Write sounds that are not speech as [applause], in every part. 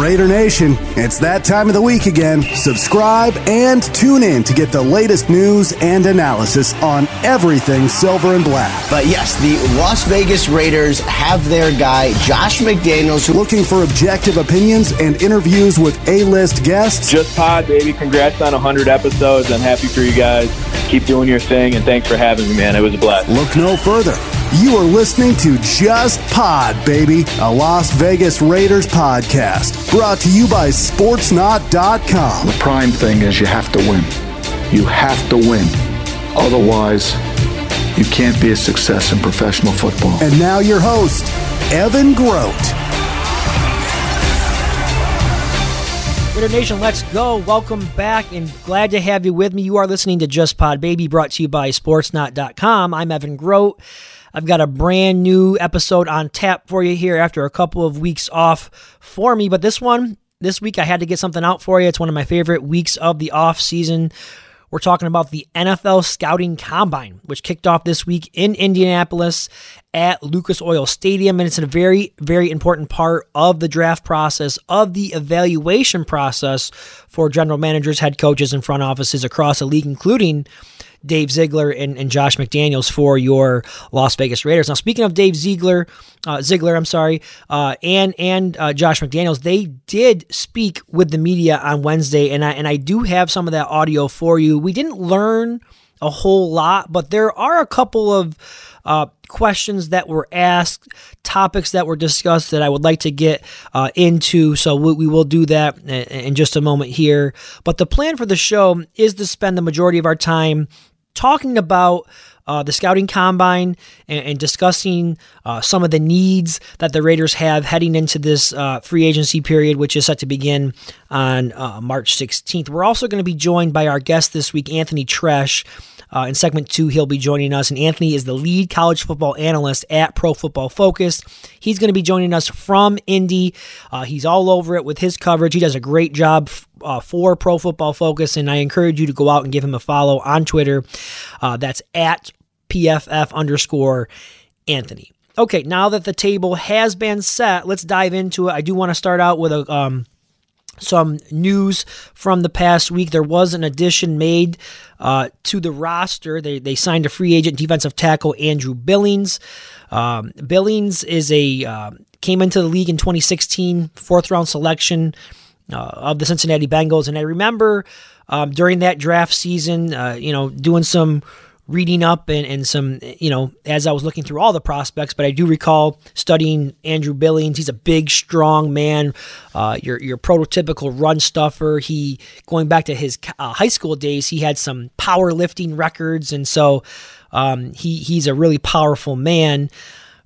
Raider Nation, it's that time of the week again. Subscribe and tune in to get the latest news and analysis on everything silver and black. But yes, the Las Vegas Raiders have their guy, Josh McDaniels. Who- Looking for objective opinions and interviews with A list guests? Just Pod, baby. Congrats on 100 episodes. I'm happy for you guys. Keep doing your thing, and thanks for having me, man. It was a blast. Look no further. You are listening to Just Pod, baby, a Las Vegas Raiders podcast. Brought to you by Sportsnaut.com. The prime thing is you have to win. You have to win. Otherwise, you can't be a success in professional football. And now your host, Evan Grote. Raider Nation, let's go. Welcome back and glad to have you with me. You are listening to Just Pod Baby brought to you by Sportsnaut.com. I'm Evan Grote. I've got a brand new episode on tap for you here after a couple of weeks off for me. But this one, this week, I had to get something out for you. It's one of my favorite weeks of the off season. We're talking about the NFL Scouting Combine, which kicked off this week in Indianapolis at Lucas Oil Stadium. And it's a very, very important part of the draft process, of the evaluation process for general managers, head coaches, and front offices across the league, including Dave Ziegler and, and Josh McDaniels for your Las Vegas Raiders. Now, speaking of Dave Ziegler, uh, Ziegler, I'm sorry, uh, and and uh, Josh McDaniels, they did speak with the media on Wednesday, and I and I do have some of that audio for you. We didn't learn a whole lot, but there are a couple of uh, questions that were asked, topics that were discussed that I would like to get uh, into. So we, we, will do that in, in just a moment here. But the plan for the show is to spend the majority of our time talking about uh, the scouting combine and, and discussing uh, some of the needs that the Raiders have heading into this uh, free agency period, which is set to begin on uh, March 16th. We're also going to be joined by our guest this week, Anthony Treash. Uh, in segment two, he'll be joining us, and Anthony is the lead college football analyst at Pro Football Focus. He's going to be joining us from Indy. Uh, he's all over it with his coverage. He does a great job uh, for Pro Football Focus, and I encourage you to go out and give him a follow on Twitter. Uh, that's at PFF underscore Anthony. Okay, now that the table has been set, let's dive into it. I do want to start out with a um, some news from the past week. There was an addition made uh, to the roster. They, they signed a free agent defensive tackle, Andrew Billings. Um, Billings is a uh, came into the league in 2016, fourth round selection uh, of the Cincinnati Bengals. And I remember um, during that draft season, uh, you know, doing some reading up and, and some, you know, as I was looking through all the prospects, but I do recall studying Andrew Billings. He's a big, strong man, uh, your, your prototypical run stuffer. He, going back to his uh, high school days, he had some powerlifting records. And so um, he, he's a really powerful man.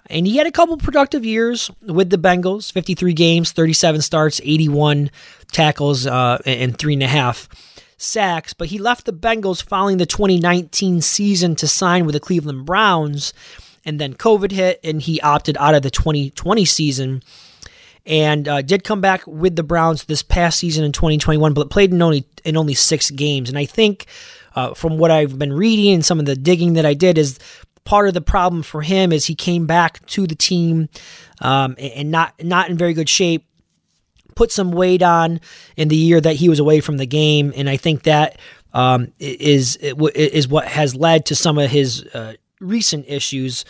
And he had a couple productive years with the Bengals 53 games, 37 starts, 81 tackles, uh, and three and a half sacks, but he left the Bengals following the 2019 season to sign with the Cleveland Browns. And then COVID hit, and he opted out of the 2020 season and uh, did come back with the Browns this past season in 2021, but played in only in only six games. And I think, uh, from what I've been reading and some of the digging that I did, is part of the problem for him is he came back to the team um, and not not in very good shape put some weight on in the year that he was away from the game, and I think that um, is is what has led to some of his uh, recent issues.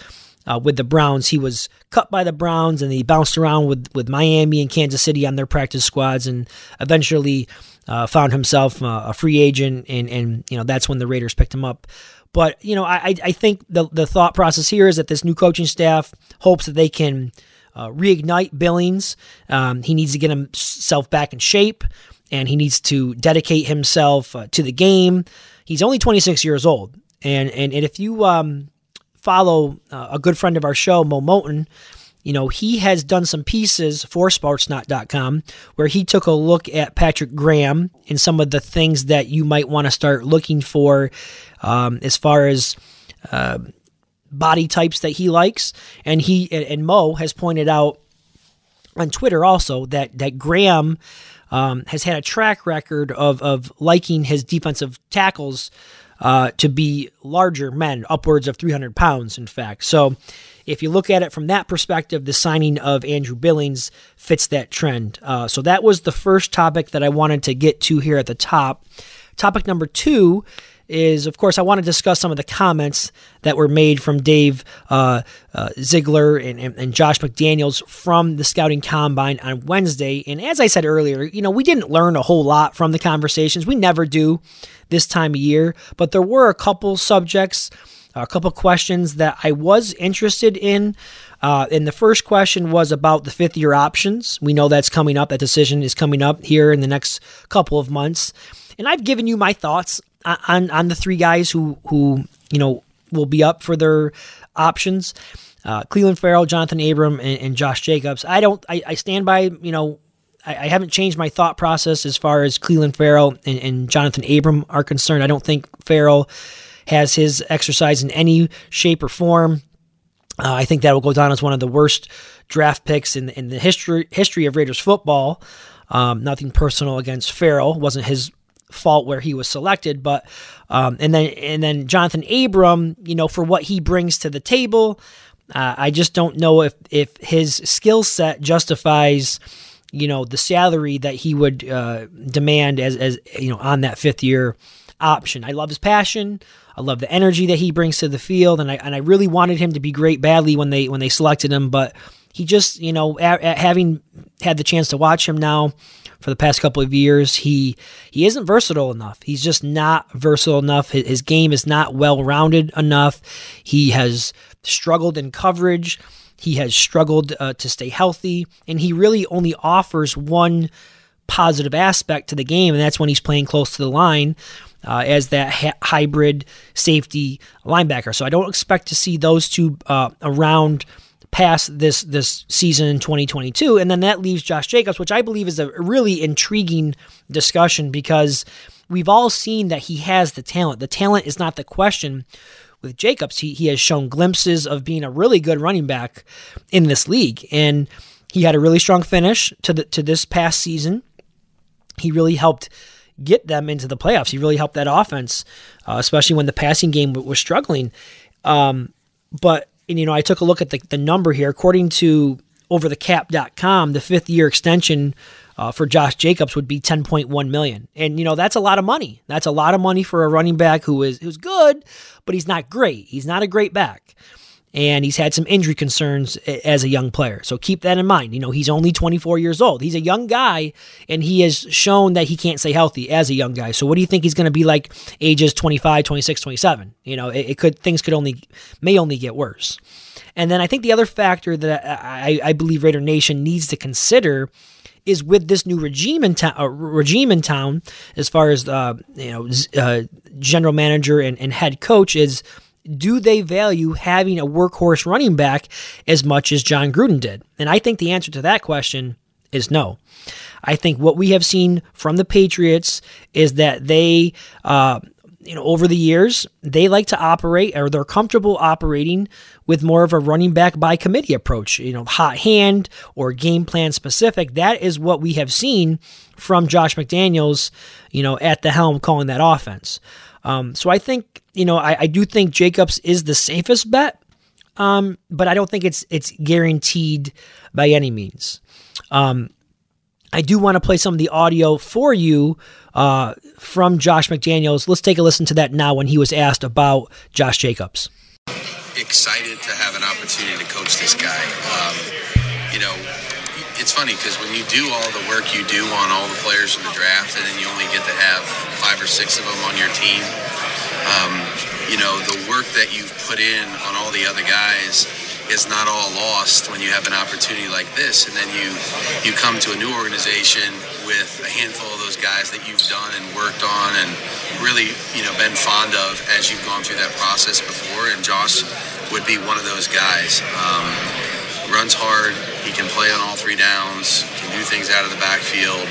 Uh, with the Browns, he was cut by the Browns, and he bounced around with, with Miami and Kansas City on their practice squads, and eventually uh, found himself uh, a free agent, and and you know that's when the Raiders picked him up. But you know, I I think the the thought process here is that this new coaching staff hopes that they can uh, reignite Billings. Um, he needs to get himself back in shape and he needs to dedicate himself uh, to the game. He's only 26 years old. And, and, and if you um, follow uh, a good friend of our show, Mo Moton, you know, he has done some pieces for Sportsnaut.com where he took a look at Patrick Graham and some of the things that you might want to start looking for um, as far as uh, body types that he likes. And he and Mo has pointed out on Twitter also that that Graham um, has had a track record of of liking his defensive tackles uh, to be larger men, upwards of 300 pounds, in fact. So if you look at it from that perspective, the signing of Andrew Billings fits that trend. Uh, so that was the first topic that I wanted to get to here at the top. Topic number two is, of course, I want to discuss some of the comments that were made from Dave uh, uh, Ziegler and, and, and, Josh McDaniels from the scouting combine on Wednesday. And as I said earlier, you know, we didn't learn a whole lot from the conversations. We never do this time of year, but there were a couple subjects, a couple questions that I was interested in. Uh, and the first question was about the fifth year options. We know that's coming up. That decision is coming up here in the next couple of months. And I've given you my thoughts on on the three guys who who you know will be up for their options. Uh, Clelin Ferrell, Johnathan Abram, and, and Josh Jacobs. I don't. I, I stand by. You know, I, I, haven't changed my thought process as far as Clelin Ferrell and, and Johnathan Abram are concerned. I don't think Ferrell has his exercise in any shape or form. Uh, I think that will go down as one of the worst draft picks in in the history history of Raiders football. Um, nothing personal against Ferrell. wasn't his fault where he was selected, but um, and then and then Johnathan Abram, you know, for what he brings to the table, uh, I just don't know if if his skill set justifies, you know, the salary that he would uh, demand as as you know on that fifth year option. I love his passion. I love the energy that he brings to the field, and I and I really wanted him to be great badly when they when they selected him, but he just you know a, a, having had the chance to watch him now for the past couple of years. He he isn't versatile enough. He's just not versatile enough. His, his game is not well rounded enough. He has struggled in coverage. He has struggled uh, to stay healthy, and he really only offers one positive aspect to the game, and that's when he's playing close to the line. Uh, as that ha- hybrid safety linebacker. So I don't expect to see those two uh, around past this this season in 2022 and then that leaves Josh Jacobs which I believe is a really intriguing discussion because we've all seen that he has the talent. The talent is not the question with Jacobs. He he has shown glimpses of being a really good running back in this league. And he had a really strong finish to the to this past season. He really helped get them into the playoffs. He really helped that offense uh, especially when the passing game was struggling. Um, but and, you know, I took a look at the, the number here. According to overthecap.com, the fifth year extension uh, for Josh Jacobs would be 10.1 million. And you know, that's a lot of money. That's a lot of money for a running back who is who's good, but he's not great. He's not a great back and he's had some injury concerns as a young player. So keep that in mind. You know, he's only 24 years old. He's a young guy, and he has shown that he can't stay healthy as a young guy. So what do you think he's going to be like ages 25, 26, 27? You know, it, it could things could only may only get worse. And then I think the other factor that I, I believe Raider Nation needs to consider is with this new regime in town, uh, regime in town, as far as uh, you know, uh, general manager and, and head coach is do they value having a workhorse running back as much as Jon Gruden did? And I think the answer to that question is no. I think what we have seen from the Patriots is that they, uh, you know, over the years, they like to operate or they're comfortable operating with more of a running back by committee approach, you know, hot hand or game plan specific. That is what we have seen from Josh McDaniels, you know, at the helm calling that offense. Um, so I think you know I, I, do think Jacobs is the safest bet, um, but I don't think it's it's guaranteed by any means. Um, I do want to play some of the audio for you uh, from Josh McDaniels. Let's take a listen to that now when he was asked about Josh Jacobs. Excited to have an opportunity to coach this guy. Um, you know, it's funny because when you do all the work you do on all the players in the draft, and then you only get to have five or six of them on your team, um, you know the work that you've put in on all the other guys is not all lost when you have an opportunity like this, and then you you come to a new organization with a handful of those guys that you've done and worked on and really you know been fond of as you've gone through that process before, and Josh would be one of those guys. Um, runs hard. He can play on all three downs. Can do things out of the backfield.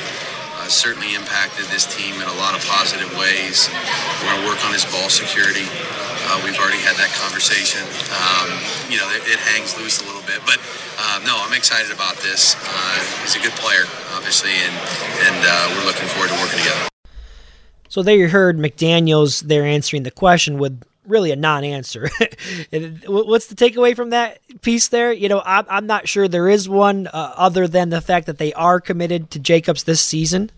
Uh, certainly impacted this team in a lot of positive ways. We're going to work on his ball security. Uh, we've already had that conversation. Um, you know, it, it, hangs loose a little bit, but uh, no, I'm excited about this. Uh, he's a good player, obviously, and and uh, we're looking forward to working together. So there you heard McDaniel's there answering the question with really a non-answer. [laughs] What's the takeaway from that piece there? You know, I'm, I'm not sure there is one uh, other than the fact that they are committed to Jacobs this season.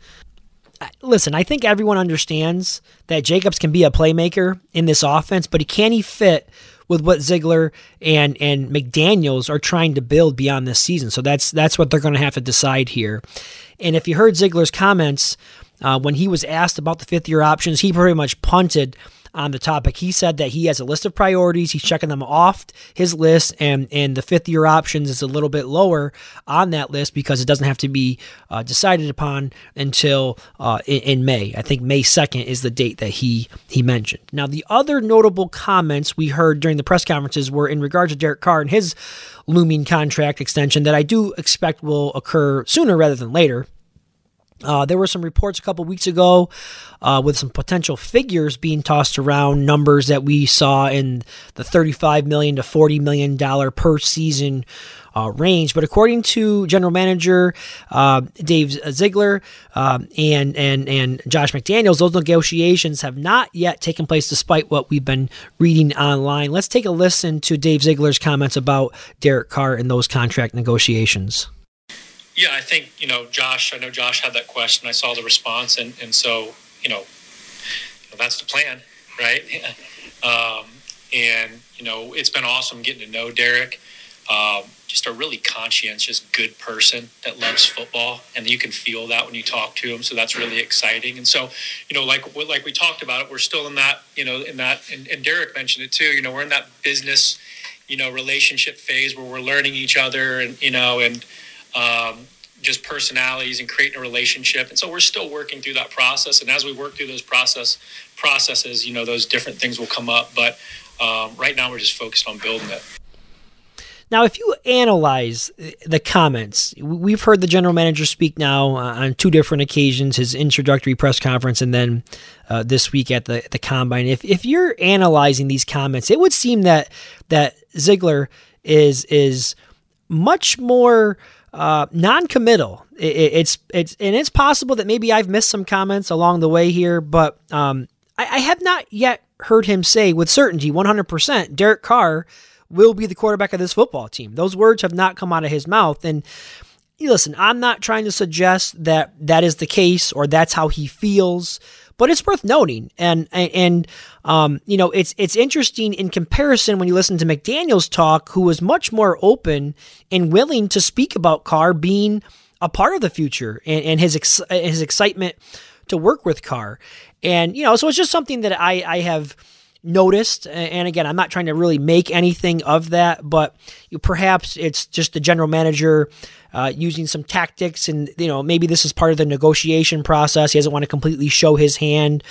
Listen, I think everyone understands that Jacobs can be a playmaker in this offense, but he can he fit with what Ziegler and and McDaniels are trying to build beyond this season? So that's that's what they're going to have to decide here. And if you heard Ziegler's comments uh, when he was asked about the fifth year options, he pretty much punted on the topic. He said that he has a list of priorities. He's checking them off his list, and and the fifth year options is a little bit lower on that list because it doesn't have to be uh, decided upon until uh, in, in, May. I think May second is the date that he he mentioned. Now, the other notable comments we heard during the press conferences were in regards to Derek Carr and his looming contract extension that I do expect will occur sooner rather than later. Uh, there were some reports a couple weeks ago uh, with some potential figures being tossed around, numbers that we saw in the 35 million to 40 million dollar per season uh, range. But according to General Manager uh, Dave Ziegler um, and and and Josh McDaniels, those negotiations have not yet taken place, despite what we've been reading online. Let's take a listen to Dave Ziegler's comments about Derek Carr and those contract negotiations. Yeah, I think you know Josh. I know Josh had that question. I saw the response, and and so you know that's the plan, right? [laughs] um, and you know it's been awesome getting to know Derek. Um, just a really conscientious, good person that loves football, and you can feel that when you talk to him. So that's really exciting. And so, you know, like like we talked about it, we're still in that, you know, in that, and, and Derek mentioned it too. You know, we're in that business, you know, relationship phase where we're learning each other, and you know, and um, just personalities and creating a relationship. And so we're still working through that process. And as we work through those process processes, you know, those different things will come up. But um, right now, we're just focused on building it. Now, if you analyze the comments, we've heard the general manager speak now uh, on two different occasions, his introductory press conference and then uh, this week at the, the combine. If, if you're analyzing these comments, it would seem that that Ziegler is is much more uh, non-committal. It, it's it's and it's possible that maybe I've missed some comments along the way here, but um, I, I have not yet heard him say with certainty, 100%, Derek Carr will be the quarterback of this football team. Those words have not come out of his mouth, and listen, I'm not trying to suggest that that is the case or that's how he feels but it's worth noting. And and um, you know, it's it's interesting in comparison when you listen to McDaniel's talk, who was much more open and willing to speak about Carr being a part of the future and, and his ex- his excitement to work with Carr. And you know, so it's just something that I I have noticed. And again, I'm not trying to really make anything of that, but perhaps it's just the general manager uh, using some tactics, and you know maybe this is part of the negotiation process. He doesn't want to completely show his hand.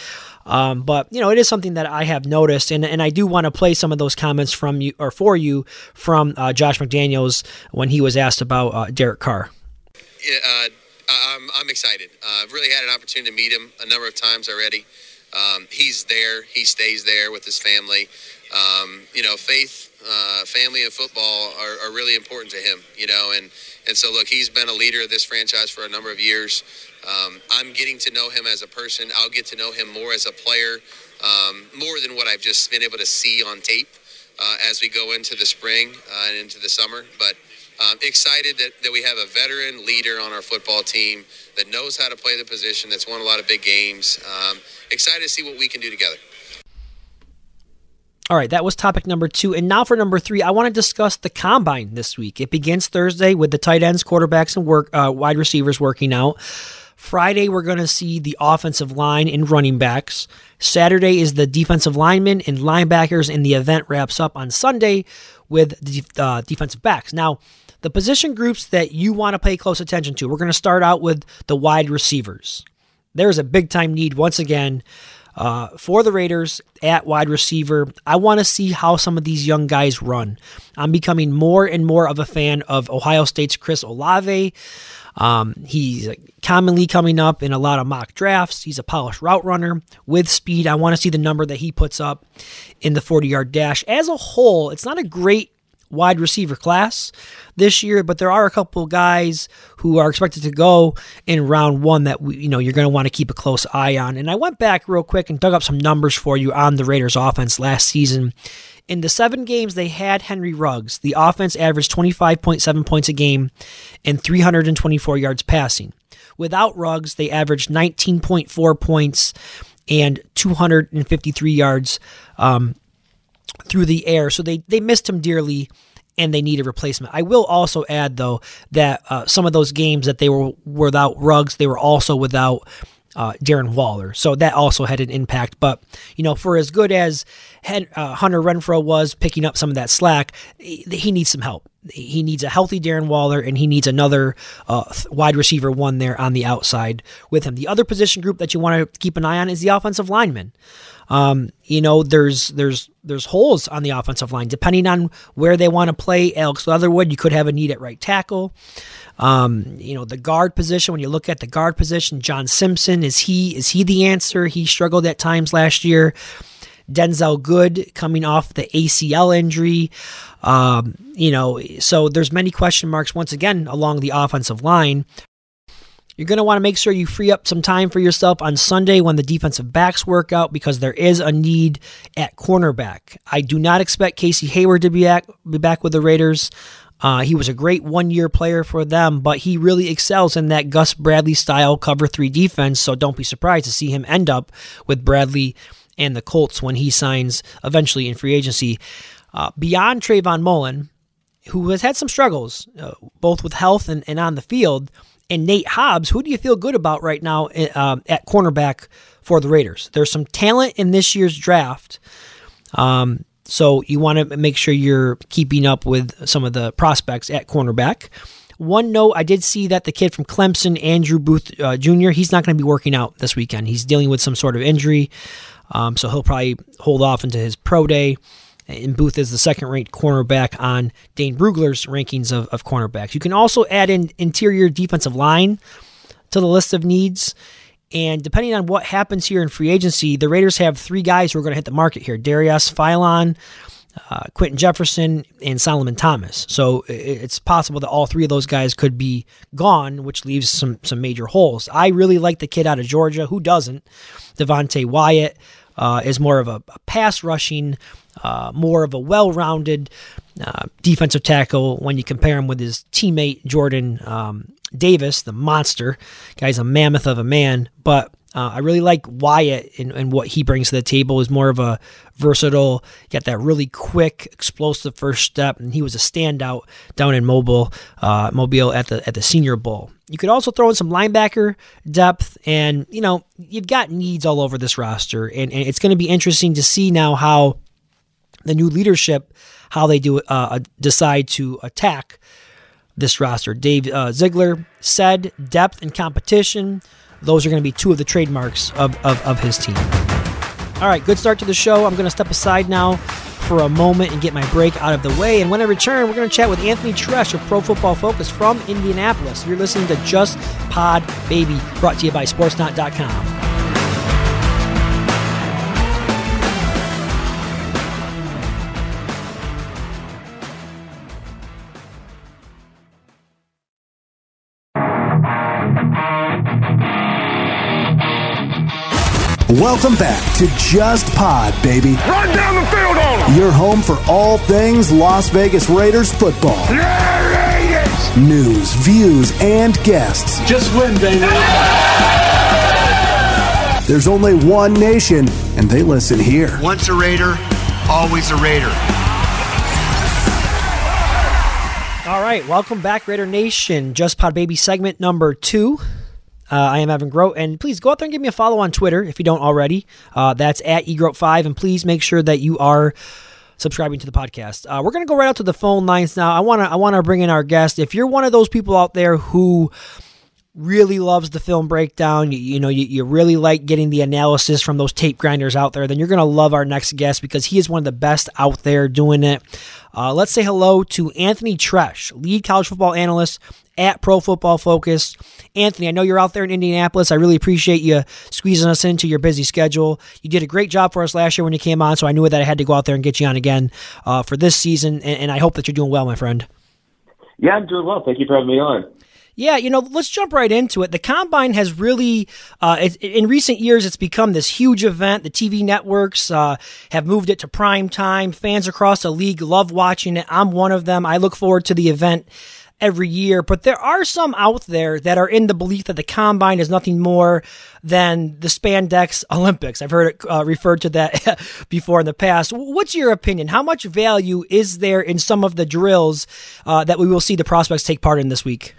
Um, but you know, it is something that I have noticed, and, and I do want to play some of those comments from you or for you from uh, Josh McDaniels when he was asked about uh, Derek Carr. Yeah, uh, I'm, I'm excited. Uh, I've really had an opportunity to meet him a number of times already. Um, he's there. He stays there with his family. Um, you know, faith, uh, family, and football are, are really important to him. You know, and and so, look, he's been a leader of this franchise for a number of years. Um, I'm getting to know him as a person. I'll get to know him more as a player, um, more than what I've just been able to see on tape uh, as we go into the spring uh, and into the summer. But um, excited that, that we have a veteran leader on our football team that knows how to play the position, that's won a lot of big games. Um, excited to see what we can do together. All right, that was topic number two. And now for number three, I want to discuss the combine this week. It begins Thursday with the tight ends, quarterbacks, and work uh, wide receivers working out. Friday, we're going to see the offensive line and running backs. Saturday is the defensive linemen and linebackers, and the event wraps up on Sunday with the uh, defensive backs. Now, the position groups that you want to pay close attention to, we're going to start out with the wide receivers. There's a big time need once again uh, for the Raiders at wide receiver. I want to see how some of these young guys run. I'm becoming more and more of a fan of Ohio State's Chris Olave. Um, he's commonly coming up in a lot of mock drafts. He's a polished route runner with speed. I want to see the number that he puts up in the 40 yard dash. As a whole, it's not a great wide receiver class this year, but there are a couple guys who are expected to go in round one that we, you know you're going to want to keep a close eye on. And I went back real quick and dug up some numbers for you on the Raiders offense last season. In the seven games they had Henry Ruggs, the offense averaged 25.7 points a game and 324 yards passing. Without Ruggs, they averaged 19.4 points and 253 yards um, through the air. So they, they missed him dearly and they need a replacement. I will also add, though, that uh, some of those games that they were without Ruggs, they were also without uh, Darren Waller. So that also had an impact. But, you know, for as good as uh, Hunter Renfrow was picking up some of that slack, he needs some help. He needs a healthy Darren Waller, and he needs another uh, wide receiver one there on the outside with him. The other position group that you want to keep an eye on is the offensive lineman. Um, you know, there's there's there's holes on the offensive line depending on where they want to play. Alex Leatherwood, you could have a need at right tackle. Um, you know, the guard position. When you look at the guard position, John Simpson is he is he the answer? He struggled at times last year. Denzelle Good coming off the ACL injury. Um, you know, so there's many question marks once again along the offensive line. You're going to want to make sure you free up some time for yourself on Sunday when the defensive backs work out because there is a need at cornerback. I do not expect Casey Hayward to be back, be back with the Raiders. Uh, he was a great one year player for them, but he really excels in that Gus Bradley style cover three defense. So don't be surprised to see him end up with Bradley and the Colts when he signs eventually in free agency. Uh, beyond Trayvone Mullen, who has had some struggles, uh, both with health and, and on the field, and Nate Hobbs, who do you feel good about right now uh, at cornerback for the Raiders? There's some talent in this year's draft. Um, so you want to make sure you're keeping up with some of the prospects at cornerback. One note, I did see that the kid from Clemson, Andrew Booth uh, Jr., he's not going to be working out this weekend. He's dealing with some sort of injury, um, so he'll probably hold off into his pro day. And Booth is the second ranked cornerback on Dane Brugler's rankings of, of cornerbacks. You can also add in interior defensive line to the list of needs. And depending on what happens here in free agency, the Raiders have three guys who are going to hit the market here Darius Philon, uh, Quinton Jefferson, and Solomon Thomas. So it's possible that all three of those guys could be gone, which leaves some, some major holes. I really like the kid out of Georgia. Who doesn't? Devonte Wyatt uh, is more of a, a pass rushing, uh, more of a well rounded uh, defensive tackle when you compare him with his teammate Jordan um, Davis, the monster. Guy's a mammoth of a man, but uh, I really like Wyatt and, and, what he brings to the table. Is more of a versatile, got that really quick, explosive first step, and he was a standout down in Mobile, uh, Mobile at the at the Senior Bowl. You could also throw in some linebacker depth, and you know you've got needs all over this roster, and, and it's going to be interesting to see now how the new leadership how they do uh, decide to attack this roster. Dave uh, Ziegler said depth and competition. Those are going to be two of the trademarks of, of, of his team. All right, good start to the show. I'm going to step aside now for a moment and get my break out of the way. And when I return, we're going to chat with Anthony Treash of Pro Football Focus from Indianapolis. You're listening to Just Pod Baby, brought to you by Sportsnaut.com. Welcome back to Just Pod, baby. Run down the field on them. Your home for all things Las Vegas Raiders football. Yeah, Raiders. News, views, and guests. Just win, baby. There's only one nation, and they listen here. Once a Raider, always a Raider. All right, welcome back, Raider Nation. Just Pod Baby segment number two. Uh, I am Evan Grote, and please go out there and give me a follow on Twitter if you don't already. Uh, that's at egrote5, and please make sure that you are subscribing to the podcast. Uh, we're gonna go right out to the phone lines now. I wanna I wanna bring in our guest. If you're one of those people out there who really loves the film breakdown, you, you know, you, you really like getting the analysis from those tape grinders out there, then you're going to love our next guest because he is one of the best out there doing it. Uh, let's say hello to Anthony Treash, lead college football analyst at Pro Football Focus. Anthony, I know you're out there in Indianapolis. I really appreciate you squeezing us into your busy schedule. You did a great job for us last year when you came on, so I knew that I had to go out there and get you on again uh, for this season, and, and I hope that you're doing well, my friend. Yeah, I'm doing well. Thank you for having me on. Yeah, you know, let's jump right into it. The combine has really, uh, it, in recent years, it's become this huge event. The TV networks uh, have moved it to prime time. Fans across the league love watching it. I'm one of them. I look forward to the event every year, but there are some out there that are in the belief that the combine is nothing more than the spandex [laughs] Olympics. I've heard it uh, referred to that [laughs] before in the past. What's your opinion? How much value is there in some of the drills uh, that we will see the prospects take part in this week?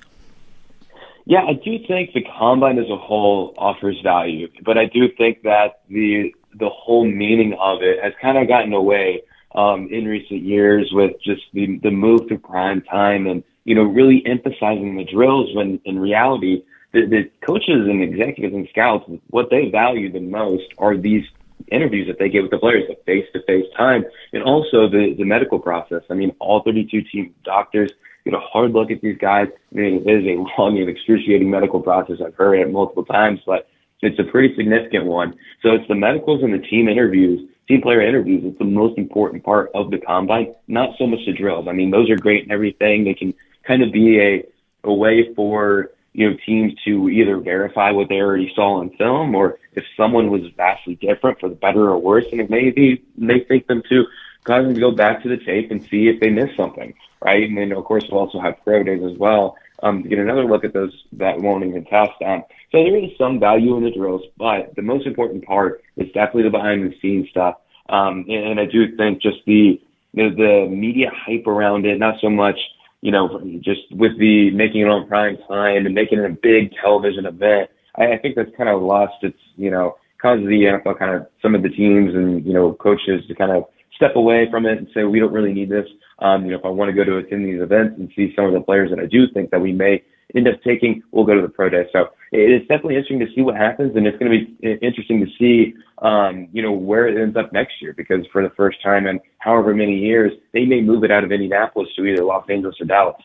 Yeah, I do think the combine as a whole offers value, but I do think that the the whole meaning of it has kind of gotten away um, in recent years with just the the move to prime time and you know, really emphasizing the drills when in reality, the, the coaches and executives and scouts, what they value the most are these interviews that they get with the players, the face to face time, and also the, the medical process. I mean, all 32 team doctors get a hard look at these guys. I mean, it is a long and excruciating medical process. I've heard it multiple times, but it's a pretty significant one. So it's the medicals and the team interviews, team player interviews. It's the most important part of the combine, not so much the drills. I mean, those are great and everything. They can kind of be a, a way for you know teams to either verify what they already saw on film, or if someone was vastly different for the better or worse, and it may be they think them to cause them to go back to the tape and see if they missed something, right? And then of course we'll also have pro days as well um, to get another look at those that won't even test. Um, so there is some value in the drills, but the most important part is definitely the behind the scenes stuff. Um, and, and I do think just the the media hype around it, not so much you know, just with the making it on prime time and making it a big television event, I, I think that's kind of lost its, you know, causes the NFL kind of some of the teams and, you know, coaches to kind of step away from it and say, we don't really need this. Um, you know, if I want to go to attend these events and see some of the players that I do think that we may end up taking, we'll go to the pro day. So it is definitely interesting to see what happens, and it's going to be interesting to see, um, you know, where it ends up next year. Because for the first time in however many years, they may move it out of Indianapolis to either Los Angeles or Dallas.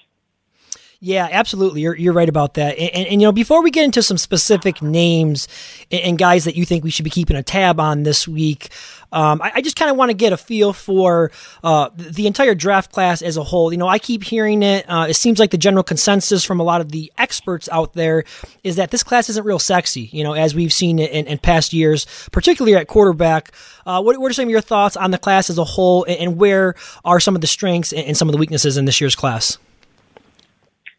Yeah, absolutely. You're, you're right about that. And, and, and, you know, before we get into some specific names and, and, guys that you think we should be keeping a tab on this week, um, I, I, just kind of want to get a feel for uh, the entire draft class as a whole. You know, I keep hearing it. Uh, it seems like the general consensus from a lot of the experts out there is that this class isn't real sexy. You know, as we've seen in, in past years, particularly at quarterback. Uh, what, what, are some of your thoughts on the class as a whole, and where are some of the strengths and some of the weaknesses in this year's class?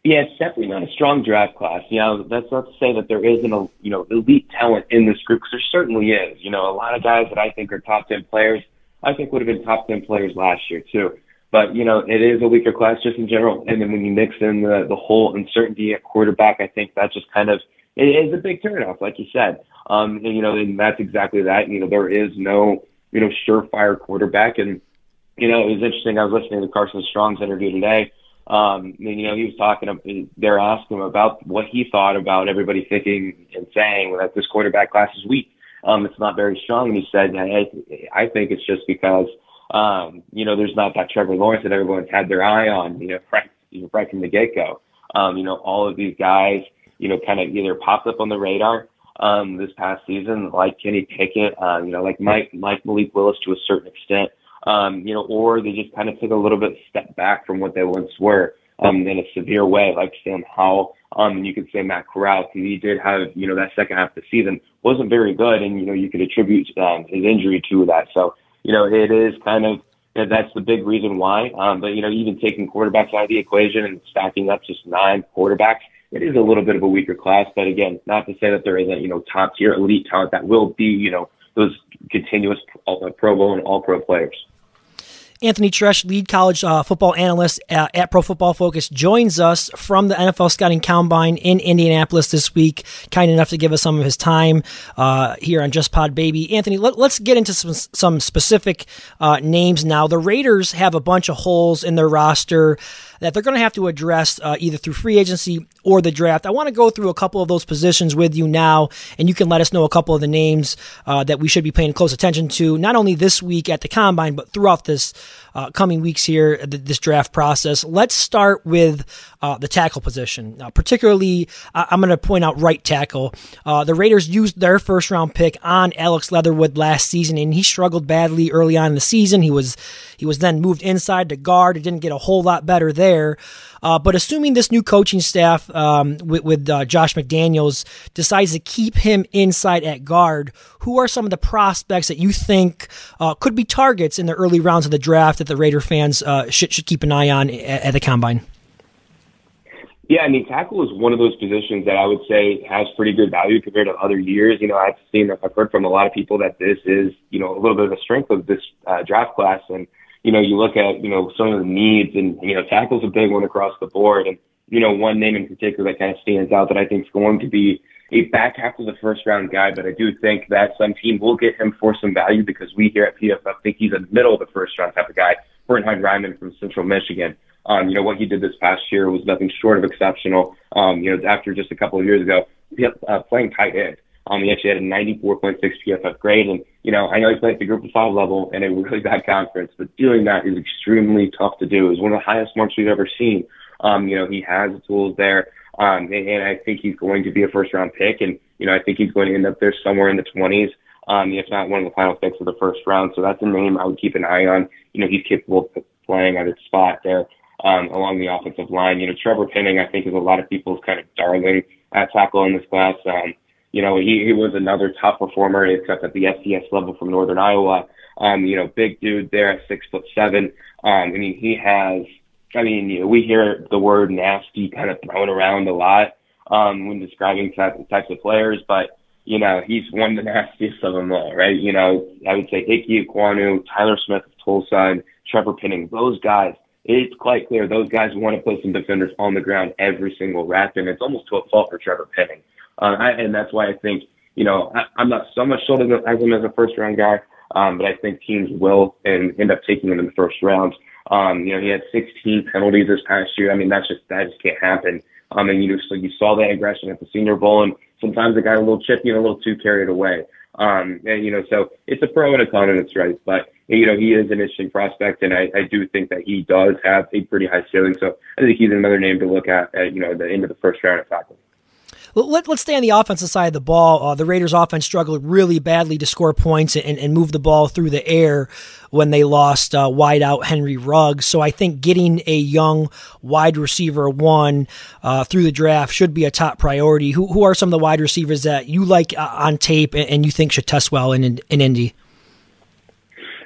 Yeah, it's definitely not a strong draft class. You know, that's not to say that there isn't a you know elite talent in this group because there certainly is. You know, a lot of guys that I think are top ten players, I think would have been top ten players last year too. But you know, it is a weaker class just in general. And then when you mix in the the whole uncertainty at quarterback, I think that just kind of it is a big turnoff, like you said. Um, and you know, and that's exactly that. You know, there is no you know surefire quarterback, and you know, it was interesting. I was listening to Carson Strong's interview today um, and, you know, he was talking, they're asking him about what he thought about everybody thinking and saying that this quarterback class is weak. Um, it's not very strong. And he said, that I, I think it's just because, um, you know, there's not that Trevor Lawrence that everyone's had their eye on, you know, right, right from the get go. Um, you know, all of these guys, you know, kind of either popped up on the radar, um, this past season, like Kenny Pickett, uh, you know, like Mike, Mike Malik Willis to a certain extent um, you know, or they just kind of took a little bit step back from what they once were um, in a severe way, like Sam Howell. Um, and you could say Matt Corral, because he did have, you know, that second half of the season wasn't very good, and you know, you could attribute um, his injury to that. So, you know, it is kind of that's the big reason why. Um, but you know, even taking quarterbacks out of the equation and stacking up just nine quarterbacks, it is a little bit of a weaker class. But again, not to say that there isn't, you know, top tier elite talent that will be, you know, those continuous uh, Pro Bowl and All Pro players. Anthony Treash, lead college uh, football analyst at, at, Pro Football Focus, joins us from the NFL Scouting Combine in Indianapolis this week. Kind enough to give us some of his time uh, here on Just Pod Baby. Anthony, let, us get into some, some specific uh, names now. The Raiders have a bunch of holes in their roster that they're going to have to address uh, either through free agency or the draft. I want to go through a couple of those positions with you now, and you can let us know a couple of the names uh, that we should be paying close attention to, not only this week at the combine, but throughout this uh, coming weeks here, th- this draft process. Let's start with uh, the tackle position, uh, particularly. I'm going to point out right tackle. Uh, the Raiders used their first round pick on Alex Leatherwood last season, and he struggled badly early on in the season. He was he was then moved inside to guard. It didn't get a whole lot better there. Uh, but assuming this new coaching staff um, with, with uh, Josh McDaniels decides to keep him inside at guard, who are some of the prospects that you think uh, could be targets in the early rounds of the draft that the Raider fans uh, should, should keep an eye on at, at the combine? Yeah, I mean, tackle is one of those positions that I would say has pretty good value compared to other years. You know, I've seen, I've heard from a lot of people that this is, you know, a little bit of a strength of this uh, draft class. And, you know, you look at, you know, some of the needs and, you know, tackle's a big one across the board. And, you know, one name in particular that kind of stands out that I think is going to be a back half of the first round guy, but I do think that some team will get him for some value because we here at PFF think he's a middle of the first round type of guy. Bernhard Raimann from Central Michigan. Um, you know, what he did this past year was nothing short of exceptional. Um, you know, after just a couple of years ago, uh, playing tight end. Um, he actually had a 94.6 PFF grade. And, you know, I know he played at the group of five level in a really bad conference, but doing that is extremely tough to do. It's one of the highest marks we've ever seen. Um, you know, he has the tools there. Um, and, and I think he's going to be a first round pick. And, you know, I think he's going to end up there somewhere in the 20s, um, if not one of the final picks of the first round. So that's a name I would keep an eye on. You know, he's capable of playing at his spot there um, along the offensive line. You know, Trevor Penning, I think, is a lot of people's kind of darling at tackle in this class. Um, you know, he, he was another top performer, except at the FCS level from Northern Iowa. Um, you know, big dude there at six foot seven. Um, I mean, he has. I mean, you know, we hear the word nasty kind of thrown around a lot um, when describing types of players, but you know, he's one of the [laughs] nastiest of them all, right? You know, I would say Ike Ekwonu, Tyler Smith Tulsa, and Trevor Penning. Those guys, it's quite clear those guys want to put some defenders on the ground every single rep, and it's almost to a fault for Trevor Penning. Uh, I, and that's why I think, you know, I, I'm not so much sold as him as a first round guy, um, but I think teams will and end up taking him in the first round. Um, you know, he had 16 penalties this past year. I mean, that's just that just can't happen. Um, and you know, so you saw that aggression at the Senior Bowl, and sometimes it got a little chippy and a little too carried away. Um, and you know, so it's a pro and a con in its right, but you know, he is an interesting prospect, and I, I do think that he does have a pretty high ceiling. So I think he's another name to look at at you know the end of the first round at tackle. Let, us stay on the offensive side of the ball. Uh, the Raiders' offense struggled really badly to score points and, and move the ball through the air when they lost uh, wideout Henry Ruggs. So I think getting a young wide receiver one uh, through the draft should be a top priority. Who, who are some of the wide receivers that you like uh, on tape and, and, you think should test well in, in, in Indy?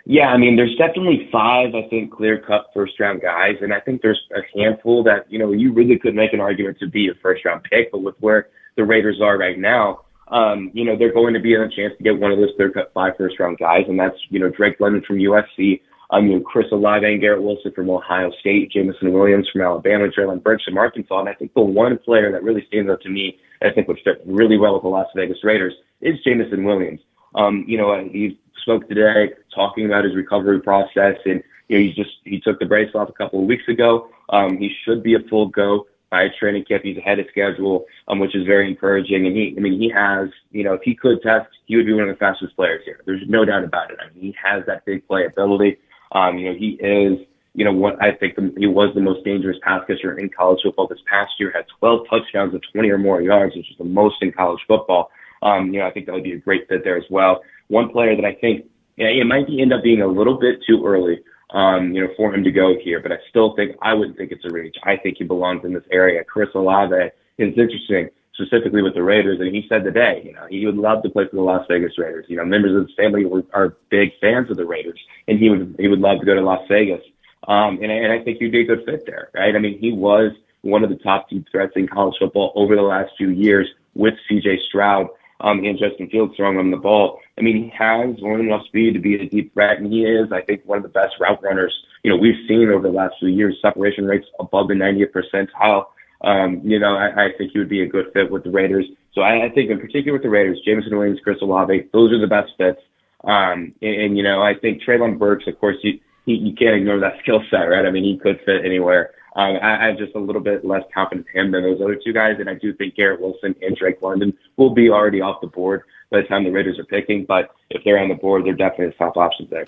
Yeah, I mean, there's definitely five, I think, clear cut first round guys. And I think there's a handful that, you know, you really could make an argument to be a first round pick. But with where the Raiders are right now, um, you know, they're going to be in a chance to get one of those clear cut five first round guys. And that's, you know, Drake London from USC, you know, Chris Olave and Garrett Wilson from Ohio State, Jameson Williams from Alabama, Treylon Burks from Arkansas. And I think the one player that really stands out to me, I think would fit really well with the Las Vegas Raiders, is Jameson Williams. Um, you know, he spoke today talking about his recovery process, and you know, he just he took the brace off a couple of weeks ago. Um, he should be a full go by training camp. He's ahead of schedule, um, which is very encouraging. And he, I mean, he has, you know, if he could test, he would be one of the fastest players here. There's no doubt about it. I mean, he has that big play ability. Um, you know, he is, you know, what I think the, he was the most dangerous pass catcher in college football this past year. Had 12 touchdowns of 20 or more yards, which is the most in college football. Um, you know, I think that would be a great fit there as well. One player that I think yeah, it might be, end up being a little bit too early, um, you know, for him to go here, but I still think I wouldn't think it's a reach. I think he belongs in this area. Chris Olave is interesting, specifically with the Raiders, and he said today, you know, he would love to play for the Las Vegas Raiders. You know, members of his family were, are big fans of the Raiders, and he would he would love to go to Las Vegas. Um, and, and I think he'd be a good fit there, right? I mean, he was one of the top deep threats in college football over the last few years with C.J. Stroud um, and Justin Fields throwing him the ball. I mean, he has more than enough speed to be a deep threat, and he is, I think, one of the best route runners you know, we've seen over the last few years separation rates above the 90th percentile. Um, you know, I, I think he would be a good fit with the Raiders. So I, I think in particular with the Raiders, Jameson Williams, Chris Olave, those are the best fits. Um, and, and, you know, I think Treylon Burks, of course, you, he, you can't ignore that [laughs] skill set, right? I mean, he could fit anywhere. Um, I, I'm just a little bit less confidence in him than those other two guys, and I do think Garrett Wilson and Drake London will be already off the board by the time the Raiders are picking. But if they're on the board, they're definitely the top options there.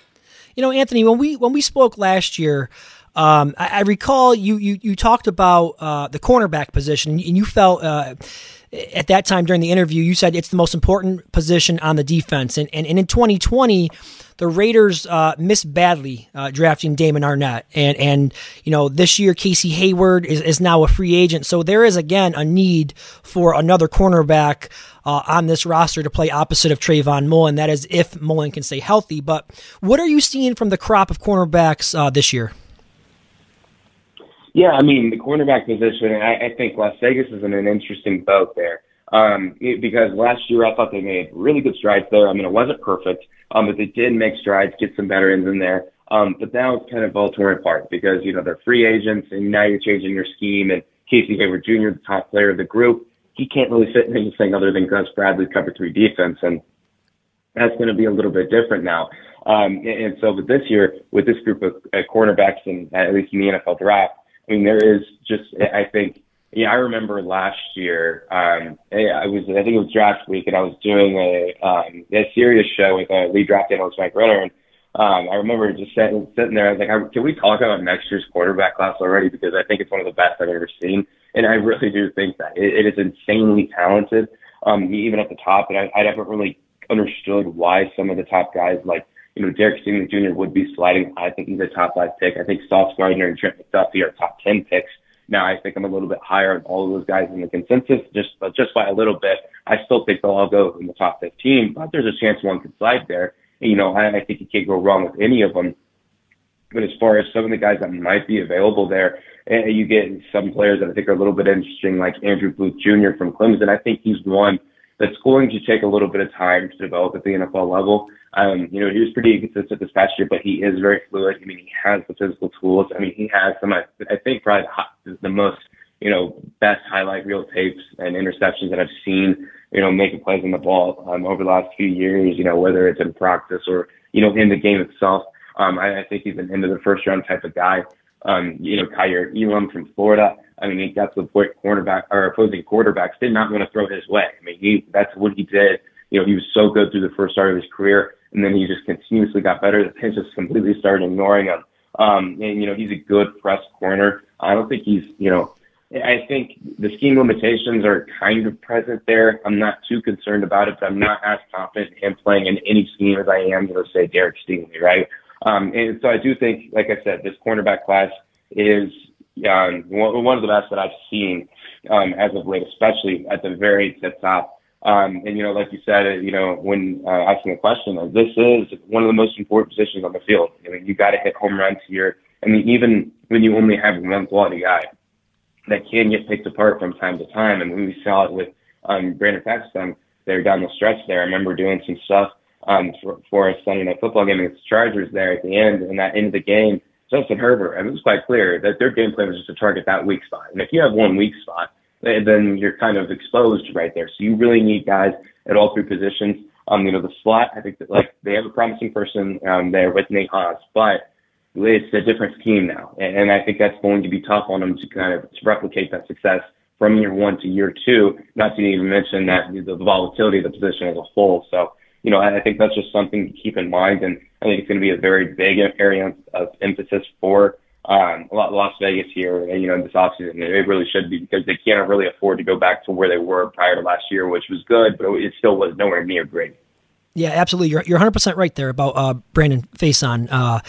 You know, Anthony, when we when we spoke last year, um, I, I, recall you you you talked about uh, the cornerback position, and you felt. Uh, at that time during the interview, you said it's the most important position on the defense. And, and, and in 2020, the Raiders uh, missed badly uh, drafting Damon Arnette. And, and, you know, this year, Casey Hayward is, is now a free agent. So there is, again, a need for another cornerback uh, on this roster to play opposite of Trayvone Mullen. That is if Mullen can stay healthy. But what are you seeing from the crop of cornerbacks uh, this year? Yeah, I mean, the cornerback position, I, I think Las Vegas is in an interesting boat there. Um, because last year I thought they made really good strides there. I mean, it wasn't perfect, um, but they did make strides, get some veterans in there. Um, but now it's kind of all torn apart because, you know, they're free agents and now you're changing your scheme and Casey Hayward Jr., the top player of the group, he can't really fit in anything other than Gus Bradley's cover three defense. And that's going to be a little bit different now. Um, and, and so with this year, with this group of uh, cornerbacks and at least in the NFL draft, I mean, there is just, I think, yeah, I remember last year. Um, I was, I think it was draft week, and I was doing a um, a Sirius show with a lead draft analyst Mike Renner, and um, I remember just sitting, sitting there. I was like, "Can we talk about next year's quarterback class already?" Because I think it's one of the best I've ever seen, and I really do think that it, it is insanely talented, um, even at the top. And I, I haven't really understood why some of the top guys like you know, Derek Stingley Jr. would be sliding. I think he's a top five pick. I think Sauce Gardner and Trent McDuffie are top 10 picks. Now I think I'm a little bit higher on all of those guys in the consensus, just but just by a little bit. I still think they'll all go in the top 15, but there's a chance one could slide there. You know, I, I think you can't go wrong with any of them. But as far as some of the guys that might be available there, and you get some players that I think are a little bit interesting, like Andrew Booth Jr. from Clemson. I think he's one that's going to take a little bit of time to develop at the NFL level. Um, you know, he was pretty inconsistent this past year, but he is very fluid. I mean, he has the physical tools. I mean, he has some, I, I think, probably the, the most, you know, best highlight reel tapes and interceptions that I've seen, you know, making plays on the ball um, over the last few years, you know, whether it's in practice or, you know, in the game itself. Um, I, I think he's an end of the first round type of guy. Um, you know, Kaiir Elam from Florida. I mean, he got the point cornerback or opposing quarterbacks did not want to throw his way. I mean, he that's what he did. You know, he was so good through the first start of his career, and then he just continuously got better. The Pins just completely started ignoring him. Um, and you know, he's a good press corner. I don't think he's, you know, I think the scheme limitations are kind of present there. I'm not too concerned about it, but I'm not as confident in him playing in any scheme as I am, you know, say Derek Stingley, right? Um, and so I do think, like I said, this cornerback class is um, one of the best that I've seen um, as of late, especially at the very top. Um, and you know, like you said, you know, when uh, asking a question, like, this is one of the most important positions on the field. I mean, you got to hit home runs here. I mean, even when you only have one quality guy that can get picked apart from time to time, and we saw it with um, Brandon Facyson there down the stretch. There, I remember doing some stuff um, for, for a Sunday night football game against the Chargers there at the end, and that end of the game Justin Herbert, I mean, it was quite clear that their game plan was just to target that weak spot. And if you have one weak spot, then you're kind of exposed right there. So you really need guys at all three positions. Um, you know, the slot, I think that like they have a promising person um, there with Nate Hobbs, but it's a different scheme now. And, and I think that's going to be tough on them to kind of to replicate that success from year one to year two, not to even mention that the volatility of the position as a whole. So you know, I think that's just something to keep in mind. And I think it's going to be a very big area of emphasis for um, Las Vegas here, you know, this offseason. It really should be because they can't really afford to go back to where they were prior to last year, which was good, but it still was nowhere near great. Yeah, absolutely. You're, you're 100% right there about uh, Brandon Facyson. Uh,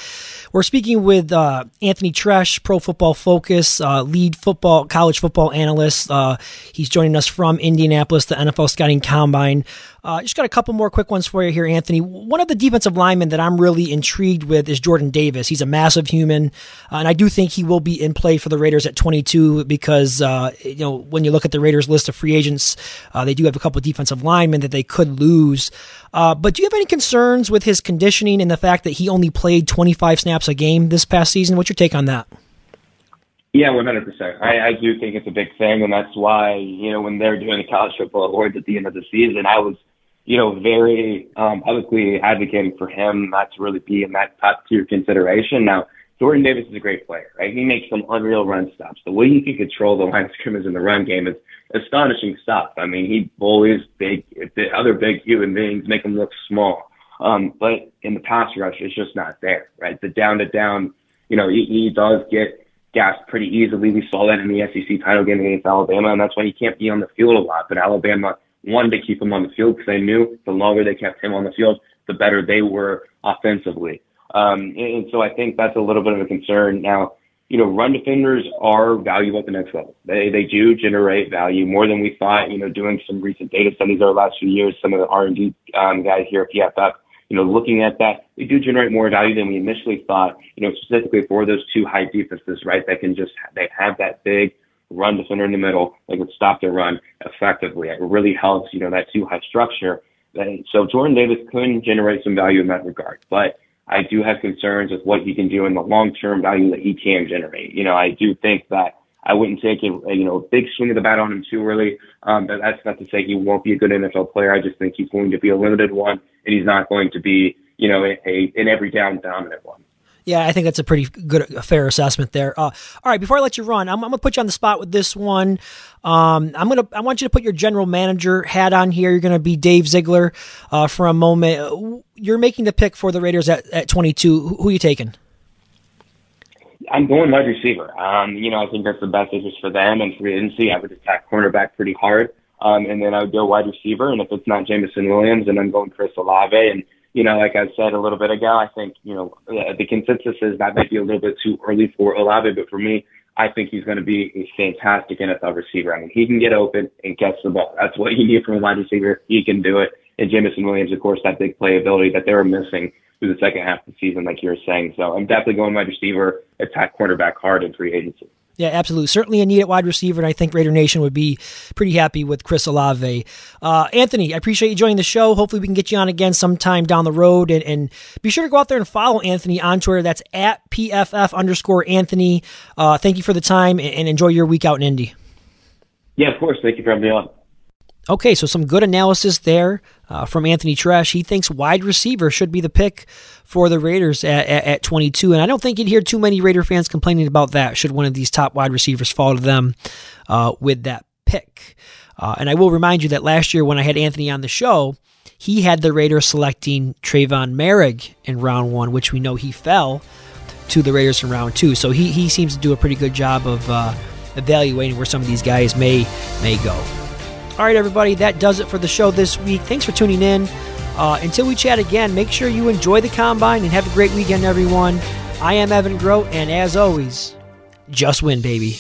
we're speaking with uh, Anthony Treash, Pro Football Focus, uh, lead football, college football analyst. Uh, he's joining us from Indianapolis, the NFL Scouting Combine. Uh, just got a couple more quick ones for you here, Anthony. One of the defensive linemen that I'm really intrigued with is Jordan Davis. He's a massive human, uh, and I do think he will be in play for the Raiders at 22 because uh, you know when you look at the Raiders list of free agents, uh, they do have a couple defensive linemen that they could lose. Uh, but do you have any concerns with his conditioning and the fact that he only played 25 snaps a game this past season? What's your take on that? Yeah, one hundred percent. I do think it's a big thing, and that's why you know when they're doing the college football awards at the end of the season, I was you know very um, publicly advocating for him not to really be in that top tier consideration. Now, Jordan Davis is a great player, right? He makes some unreal run stops. The way he can control the line of scrimmage in the run game is astonishing stuff. I mean, he bullies big, the other big human beings, make them look small. Um, but in the pass rush, it's just not there, right? The down to down, you know, he, he does get gassed pretty easily. We saw that in the SEC title game against Alabama, and that's why he can't be on the field a lot. But Alabama wanted to keep him on the field because they knew the longer they kept him on the field, the better they were offensively. Um, and so I think that's a little bit of a concern. Now, you know, run defenders are valuable at the next level. They they do generate value more than we thought. You know, doing some recent data studies over the last few years, some of the R and D um, guys here at PFF, you know, looking at that, they do generate more value than we initially thought. You know, specifically for those two high defenses, right? That can just they have that big run defender in the middle. They can stop their run effectively. It really helps. You know, that two high structure. So Jordan Davis could generate some value in that regard, but I do have concerns with what he can do and the long-term value that he can generate. You know, I do think that I wouldn't take a, you know, a big swing of the bat on him too early. Um, but that's not to say he won't be a good NFL player. I just think he's going to be a limited one, and he's not going to be, you know, a, a an every down dominant one. Yeah, I think that's a pretty good, a fair assessment there. Uh, all right, before I let you run, I'm, I'm, gonna put you on the spot with this one. Um, I'm gonna, I want you to put your general manager hat on here. You're gonna be Dave Ziegler uh, for a moment. You're making the pick for the Raiders at, at 22. Who, who are you taking? I'm going wide receiver. Um, you know, I think that's the best interest for them and for agency. I would attack cornerback pretty hard, um, and then I would go wide receiver. And if it's not Jameson Williams, then I'm going Chris Olave and you know, like I said a little bit ago, I think, you know, uh, the consensus is that might be a little bit too early for Olave, but for me, I think he's going to be a fantastic NFL receiver. I mean, he can get open and catch the ball. That's what you need from a wide receiver. He can do it. And Jameson Williams, of course, that big playability that they were missing through the second half of the season, like you were saying. So I'm definitely going wide receiver, attack cornerback hard in free agency. Yeah, absolutely. Certainly a needed wide receiver, and I think Raider Nation would be pretty happy with Chris Olave. Uh, Anthony, I appreciate you joining the show. Hopefully, we can get you on again sometime down the road. And, and be sure to go out there and follow Anthony on Twitter. That's at PFF underscore Anthony. Uh, thank you for the time and, and enjoy your week out in Indy. Yeah, of course. Thank you for having me on. Okay, so some good analysis there uh, from Anthony Treash. He thinks wide receiver should be the pick for the Raiders at, at, at, 22. And I don't think you'd hear too many Raider fans complaining about that should one of these top wide receivers fall to them uh, with that pick. Uh, and I will remind you that last year when I had Anthony on the show, he had the Raiders selecting Trevon Moehrig in round one, which we know he fell to the Raiders in round two. So he, he seems to do a pretty good job of uh, evaluating where some of these guys may may go. All right, everybody, that does it for the show this week. Thanks for tuning in. Uh, until we chat again, make sure you enjoy the combine and have a great weekend, everyone. I am Evan Grote, and as always, just win, baby.